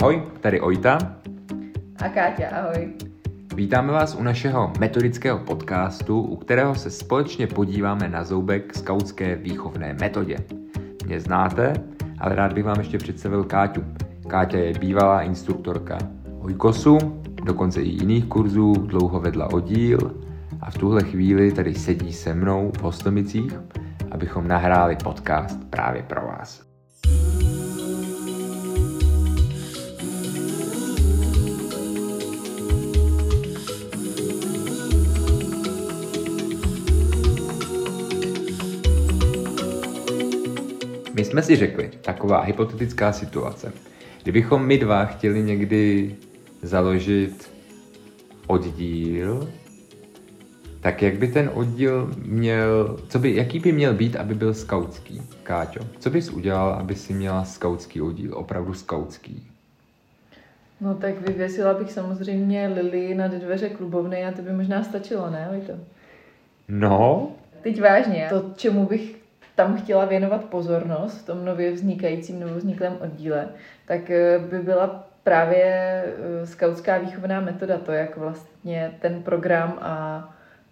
Ahoj, tady Ojta. A Káťa, ahoj. Vítáme vás u našeho metodického podcastu, u kterého se společně podíváme na zoubek skautské výchovné metodě. Mě znáte, ale rád bych vám ještě představil Káťu. Káťa je bývalá instruktorka Ojkosu, dokonce i jiných kurzů, dlouho vedla oddíl a v tuhle chvíli tady sedí se mnou v Hostomicích, abychom nahráli podcast právě pro vás. My jsme si řekli, taková hypotetická situace. Kdybychom my dva chtěli někdy založit oddíl, tak jak by ten oddíl měl, co by, jaký by měl být, aby byl skautský, Káťo? Co bys udělal, aby si měla skautský oddíl, opravdu skautský? No tak vyvěsila bych samozřejmě Lily na dveře klubovny a to by možná stačilo, ne, to? No. Teď vážně, to, čemu bych tam chtěla věnovat pozornost v tom nově vznikajícím, novozniklém oddíle, tak eh, by byla právě eh, skautská výchovná metoda, to, jak vlastně ten program a,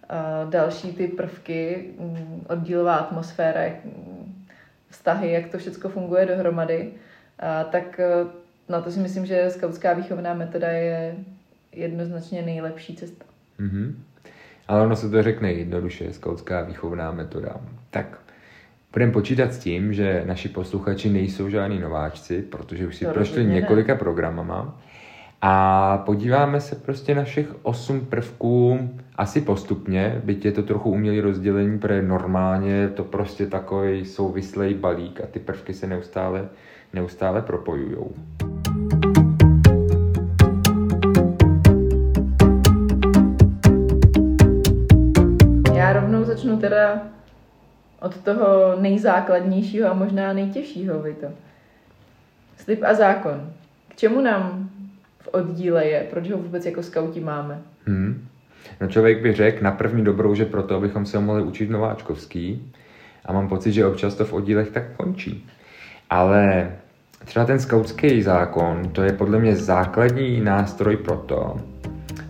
a další ty prvky, mm, oddílová atmosféra, jak, mm, vztahy, jak to všechno funguje dohromady, a, tak eh, na to si myslím, že skautská výchovná metoda je jednoznačně nejlepší cesta. Mm-hmm. Ale ono se to řekne jednoduše, skautská výchovná metoda. Tak Budeme počítat s tím, že naši posluchači nejsou žádní nováčci, protože už si to prošli několika ne. programama. A podíváme se prostě na všech osm prvků asi postupně, byť je to trochu umělý rozdělení, protože normálně je to prostě takový souvislý balík a ty prvky se neustále, neustále propojují. Já rovnou začnu teda od toho nejzákladnějšího a možná nejtěžšího, to. Slib a zákon. K čemu nám v oddíle je? Proč ho vůbec jako skauti máme? Hmm. No člověk by řekl na první dobrou, že proto, abychom se mohli učit nováčkovský. A mám pocit, že občas to v oddílech tak končí. Ale třeba ten skautský zákon, to je podle mě základní nástroj pro to,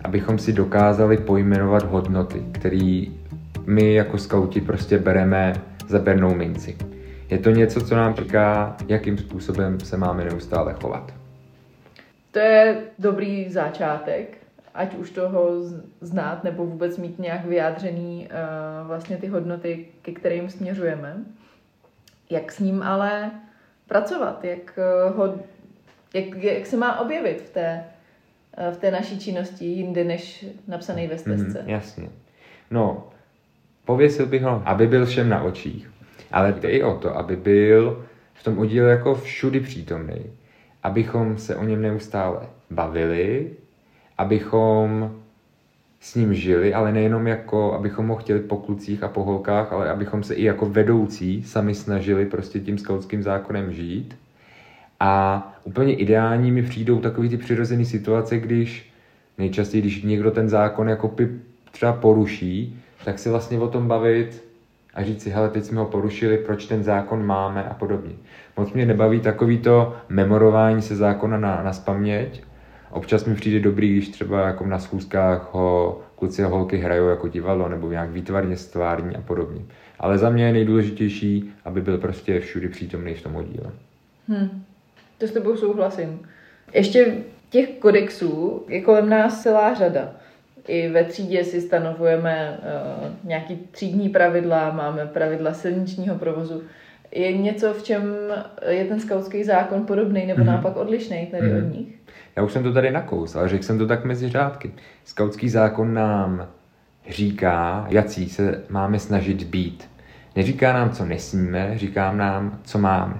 abychom si dokázali pojmenovat hodnoty, které my jako skauti prostě bereme za bernou minci. Je to něco, co nám říká, jakým způsobem se máme neustále chovat. To je dobrý začátek, ať už toho znát nebo vůbec mít nějak vyjádřený uh, vlastně ty hodnoty, ke kterým směřujeme. Jak s ním ale pracovat, jak, uh, ho, jak, jak se má objevit v té, uh, v té naší činnosti jinde než napsaný ve stezce. Mm, jasně. No, Pověsil bych ho, aby byl všem na očích. Ale jde i o to, aby byl v tom oddíle jako všudy přítomný. Abychom se o něm neustále bavili, abychom s ním žili, ale nejenom jako, abychom ho chtěli po klucích a po holkách, ale abychom se i jako vedoucí sami snažili prostě tím skautským zákonem žít. A úplně ideální mi přijdou takové ty přirozené situace, když nejčastěji, když někdo ten zákon jako třeba poruší, tak si vlastně o tom bavit a říct si, hele, teď jsme ho porušili, proč ten zákon máme a podobně. Moc mě nebaví takový to memorování se zákona na, na spaměť. Občas mi přijde dobrý, když třeba jako na schůzkách ho kluci a holky hrajou jako divadlo nebo nějak výtvarně stvární a podobně. Ale za mě je nejdůležitější, aby byl prostě všudy přítomný v tom oddíle. Hmm. To s tebou souhlasím. Ještě těch kodexů je kolem nás celá řada i ve třídě si stanovujeme uh, nějaký třídní pravidla, máme pravidla silničního provozu. Je něco, v čem je ten skautský zákon podobný nebo mm-hmm. naopak odlišný tady mm-hmm. od nich? Já už jsem to tady nakous, ale řekl jsem to tak mezi řádky. Skautský zákon nám říká, jací se máme snažit být. Neříká nám, co nesmíme, říká nám, co máme.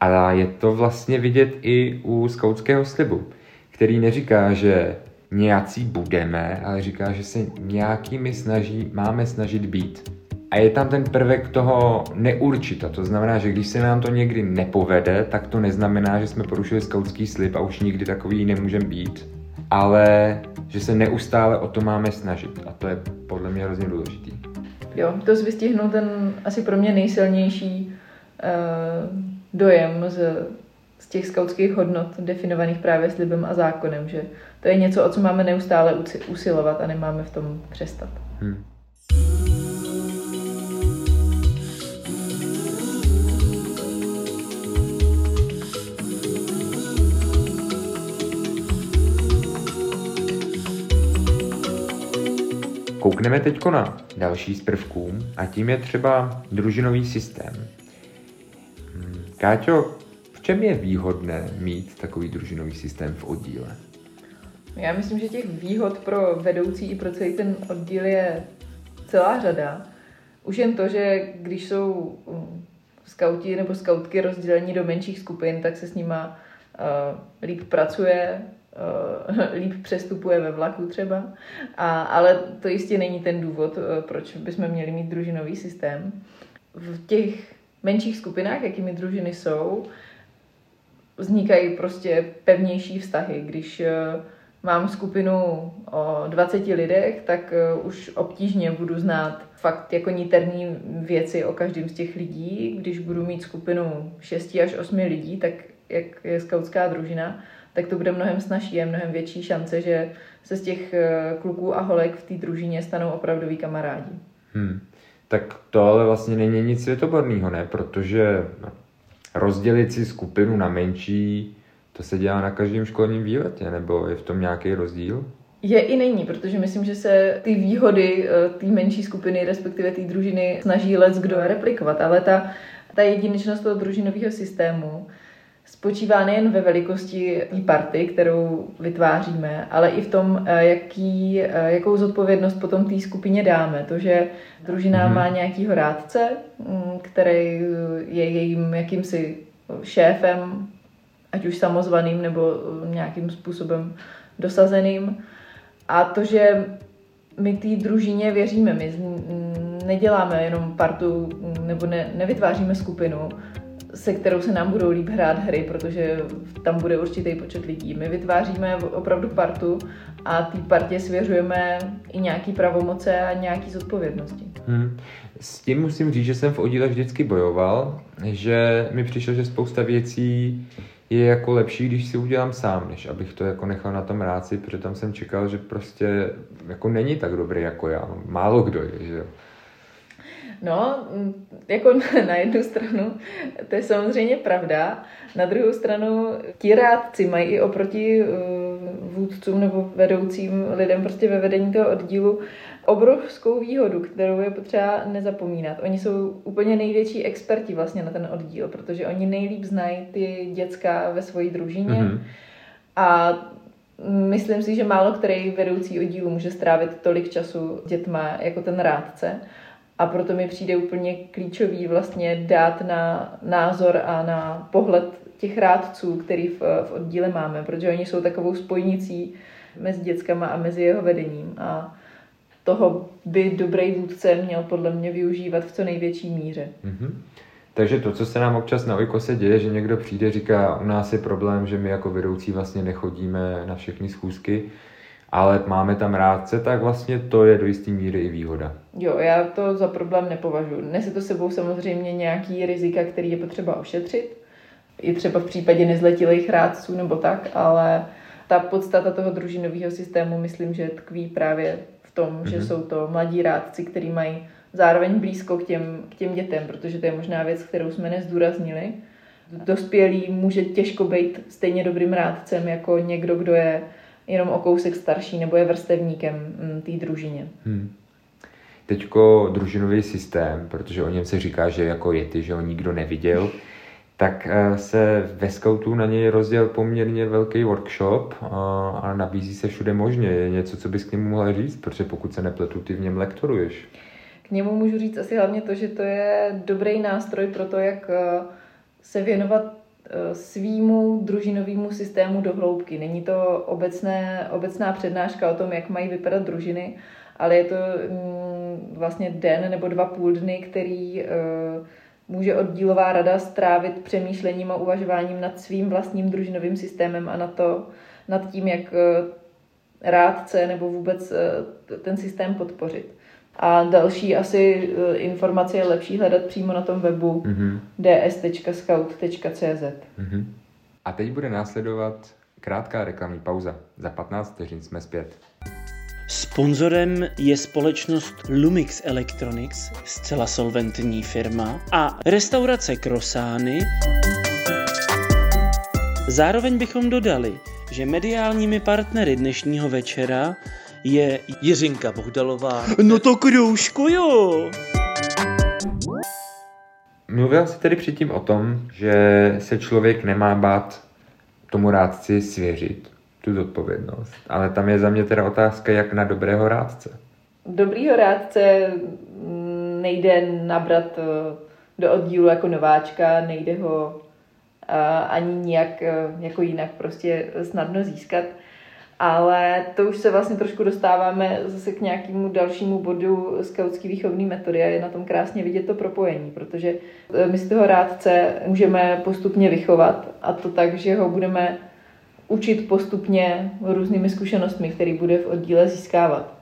A je to vlastně vidět i u skautského slibu, který neříká, že nějací budeme, ale říká, že se nějakými snaží, máme snažit být. A je tam ten prvek toho neurčita. To znamená, že když se nám to někdy nepovede, tak to neznamená, že jsme porušili skautský slib a už nikdy takový nemůžeme být. Ale že se neustále o to máme snažit. A to je podle mě hrozně důležitý. Jo, to vystihnu ten asi pro mě nejsilnější uh, dojem z z těch skautských hodnot definovaných právě slibem a zákonem, že to je něco, o co máme neustále usilovat a nemáme v tom přestat. Hmm. Koukneme teď na další z prvků a tím je třeba družinový systém. Hmm, Káťo, čem je výhodné mít takový družinový systém v oddíle? Já myslím, že těch výhod pro vedoucí i pro celý ten oddíl je celá řada. Už jen to, že když jsou um, skauti nebo skautky rozdělení do menších skupin, tak se s nima uh, líp pracuje, uh, líp přestupuje ve vlaku třeba. A, ale to jistě není ten důvod, uh, proč bychom měli mít družinový systém. V těch menších skupinách, jakými družiny jsou, vznikají prostě pevnější vztahy. Když uh, mám skupinu o 20 lidech, tak eh, už obtížně budu znát fakt jako niterní věci o každém z těch lidí. Když budu mít skupinu 6 až 8 lidí, tak jak je skautská družina, tak to bude mnohem snažší a mnohem větší šance, že se z těch eh, kluků a holek v té družině stanou opravdoví kamarádi. Hmm. Tak to ale vlastně není nic světoborného, ne? Protože rozdělit si skupinu na menší to se dělá na každém školním výletě, nebo je v tom nějaký rozdíl? Je i není, protože myslím, že se ty výhody eh, té menší skupiny, respektive té družiny, snaží let kdo replikovat, ale ta, ta jedinečnost toho družinového systému spočívá nejen ve velikosti té party, kterou vytváříme, ale i v tom, eh, jaký, eh, jakou zodpovědnost potom té skupině dáme. To, že družina mm-hmm. má nějakýho rádce, mm, který je jejím jakýmsi šéfem, ať už samozvaným nebo eh, nějakým způsobem dosazeným. A to, že my té družině věříme, my neděláme jenom partu nebo ne, nevytváříme skupinu, se kterou se nám budou líp hrát hry, protože tam bude určitý počet lidí. My vytváříme opravdu partu a té partě svěřujeme i nějaký pravomoce a nějaký zodpovědnosti. Hmm. S tím musím říct, že jsem v oddíle vždycky bojoval, že mi přišlo, že spousta věcí je jako lepší, když si udělám sám, než abych to jako nechal na tom ráci, protože tam jsem čekal, že prostě jako není tak dobrý jako já. Málo kdo je, že jo. No, jako na jednu stranu, to je samozřejmě pravda. Na druhou stranu, ti rádci mají i oproti uh, vůdcům nebo vedoucím lidem prostě ve vedení toho oddílu obrovskou výhodu, kterou je potřeba nezapomínat. Oni jsou úplně největší experti vlastně na ten oddíl, protože oni nejlíp znají ty děcka ve své družině mm-hmm. a myslím si, že málo který vedoucí oddílu může strávit tolik času dětma jako ten rádce. A proto mi přijde úplně klíčový vlastně dát na názor a na pohled těch rádců, který v, v oddíle máme, protože oni jsou takovou spojnicí mezi dětskama a mezi jeho vedením. A toho by dobrý vůdce měl podle mě využívat v co největší míře. Mm-hmm. Takže to, co se nám občas na se děje, že někdo přijde, říká, u nás je problém, že my jako vedoucí vlastně nechodíme na všechny schůzky, ale máme tam rádce, tak vlastně to je do jisté míry i výhoda. Jo, já to za problém nepovažuji. Nese to sebou samozřejmě nějaký rizika, který je potřeba ošetřit, i třeba v případě nezletilých rádců nebo tak, ale ta podstata toho družinového systému myslím, že tkví právě tom, mm-hmm. že mhm. jsou to mladí rádci, kteří mají zároveň blízko k těm, k těm dětem, protože to je možná věc, kterou jsme nezdůraznili. Dospělý může těžko být stejně dobrým rádcem jako někdo, kdo je jenom o kousek starší nebo je vrstevníkem mm, té družině. Hmm. Teďko družinový systém, protože o něm se říká, že jako ty, že ho nikdo neviděl, tak eh, se ve Scoutu na něj rozděl poměrně velký workshop a nabízí se všude možně. Je něco, co bys k němu mohla říct, protože pokud se nepletu, ty v něm lektoruješ. K němu můžu říct asi hlavně to, že to je dobrý nástroj pro to, jak eh, se věnovat eh, svýmu družinovému systému do hloubky. Není to obecné, obecná přednáška o tom, jak mají vypadat družiny, ale je to mm, vlastně den nebo dva půl dny, který může oddílová rada strávit přemýšlením a uvažováním nad svým vlastním družinovým systémem a na to, nad tím, jak eh, rádce nebo vůbec eh, ten systém podpořit. A další asi eh, informace je lepší hledat přímo na tom webu mm-hmm. ds.scout.cz. Mm-hmm. A teď bude následovat krátká reklamní pauza. Za 15 vteřin jsme zpět. Sponzorem je společnost Lumix Electronics, zcela solventní firma, a restaurace Krosány. Zároveň bychom dodali, že mediálními partnery dnešního večera je Jiřinka Bohdalová. No to kroužku jo! Mluvil jsi tedy předtím o tom, že se člověk nemá bát tomu rádci svěřit tu zodpovědnost. Ale tam je za mě teda otázka, jak na dobrého rádce. Dobrýho rádce nejde nabrat eh, do oddílu jako nováčka, nejde ho eh, ani nějak eh, jako jinak prostě snadno získat. Ale to už se vlastně trošku dostáváme zase k nějakému dalšímu bodu skautský výchovný metody a je na tom krásně vidět to propojení, protože my z toho rádce můžeme postupně vychovat a to tak, že ho budeme učit postupně různými zkušenostmi, které bude v oddíle získávat.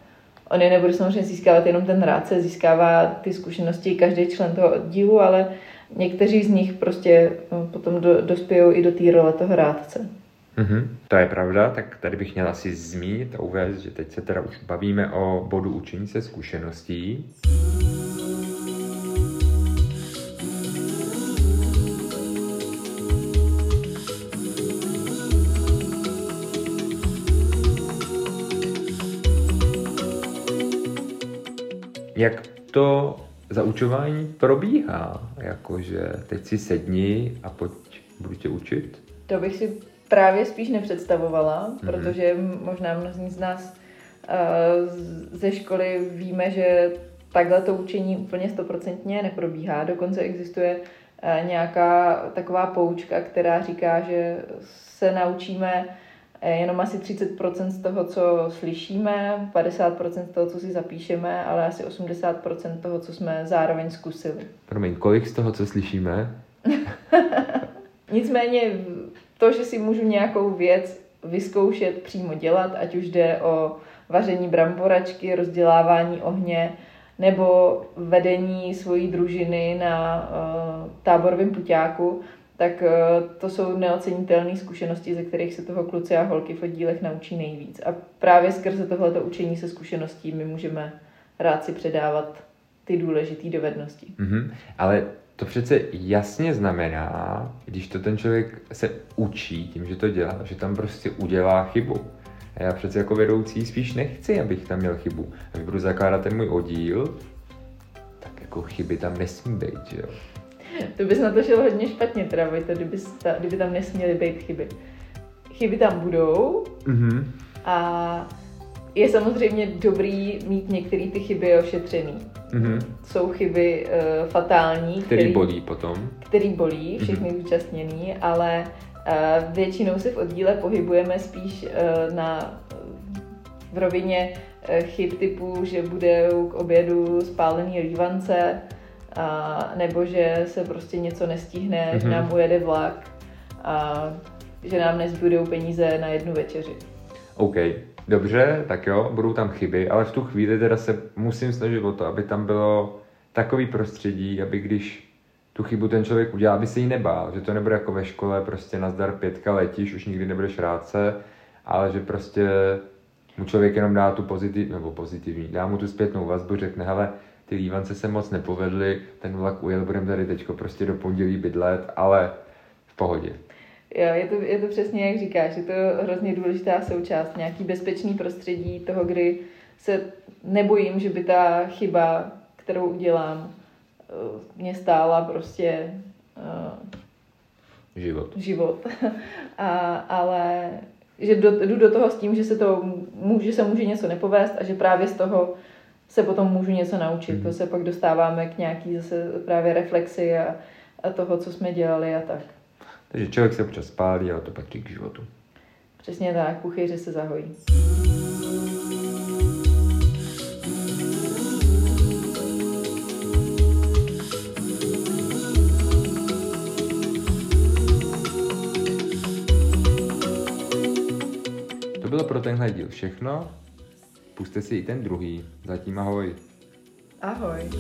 On je nebude samozřejmě získávat jenom ten rádce, získává ty zkušenosti každý člen toho oddílu, ale někteří z nich prostě no, potom do, dospějou i do té role toho rádce. Mm-hmm, to je pravda, tak tady bych měl asi zmínit a uvést, že teď se teda už bavíme o bodu učení se zkušeností. Jak to zaučování probíhá? Jakože teď si sedni a pojď, budu tě učit? To bych si právě spíš nepředstavovala, mm-hmm. protože možná mnozí z nás uh, ze školy víme, že takhle to učení úplně stoprocentně neprobíhá. Dokonce existuje uh, nějaká taková poučka, která říká, že se naučíme Eh, jenom asi 30% z toho, co slyšíme, 50% z toho, co si zapíšeme, ale asi 80% toho, co jsme zároveň zkusili. Promiň, kolik z toho, co slyšíme? Nicméně to, že si můžu nějakou věc vyzkoušet přímo dělat, ať už jde o vaření bramboračky, rozdělávání ohně, nebo vedení svojí družiny na uh, táborovém puťáku, tak eh, to jsou neocenitelné zkušenosti, ze kterých se toho kluci a holky v oddílech naučí nejvíc. A právě skrze tohleto učení se zkušeností my můžeme rád si předávat ty důležité dovednosti. Mm-hmm. Ale to přece jasně znamená, když to ten člověk se učí tím, že to dělá, že tam prostě udělá chybu. A já přece jako vedoucí spíš nechci, abych tam měl chybu. Když budu zakládat ten můj oddíl, tak jako chyby tam nesmí být, že jo. to bys na to šel hodně špatně, teda Vojto, kdyby, kdyby tam nesměly být chyby. Chyby tam budou mm-hmm. a je samozřejmě dobrý mít některé ty chyby ošetřený. Mm-hmm. Jsou chyby uh, fatální. Který, který bolí potom. Který bolí všechny mm-hmm. zúčastněný, ale uh, většinou se v oddíle pohybujeme spíš uh, na v rovině chyb typu, že bude k obědu spálený lívance, a, nebo že se prostě něco nestihne, mm-hmm. že mhm. nám ujede vlak a že nám nezbudou peníze na jednu večeři. OK, dobře, tak jo, budou tam chyby, ale v tu chvíli teda se musím snažit o to, aby tam bylo takový prostředí, aby když tu chybu ten člověk udělá, aby se jí nebál, že to nebude jako ve škole, prostě nazdar pětka letíš, už nikdy nebudeš rádce, ale že prostě mu člověk jenom dá tu pozitivní, nebo pozitivní, dá mu tu zpětnou vazbu, řekne, hele, ty lívance se moc nepovedly, ten vlak ujel, budeme tady teďko prostě do pondělí bydlet, ale v pohodě. Jo, je to, je to přesně jak říkáš, je to hrozně důležitá součást, nějaký bezpečný prostředí toho, kdy se nebojím, že by ta chyba, kterou udělám, eh, mě stála prostě uh, život. život. A, ale že do, jdu do toho s tím, že se to může, se může něco nepovést a že právě z toho se potom můžu něco naučit. Mm. To se pak dostáváme k nějaký zase právě reflexi a, a toho, co jsme dělali a tak. Takže člověk se občas spálí, ale to patří k životu. Přesně tak, kuchyři se zahojí. To bylo pro tenhle díl všechno. Puste si i ten druhý. Zatím ahoj. Ahoj.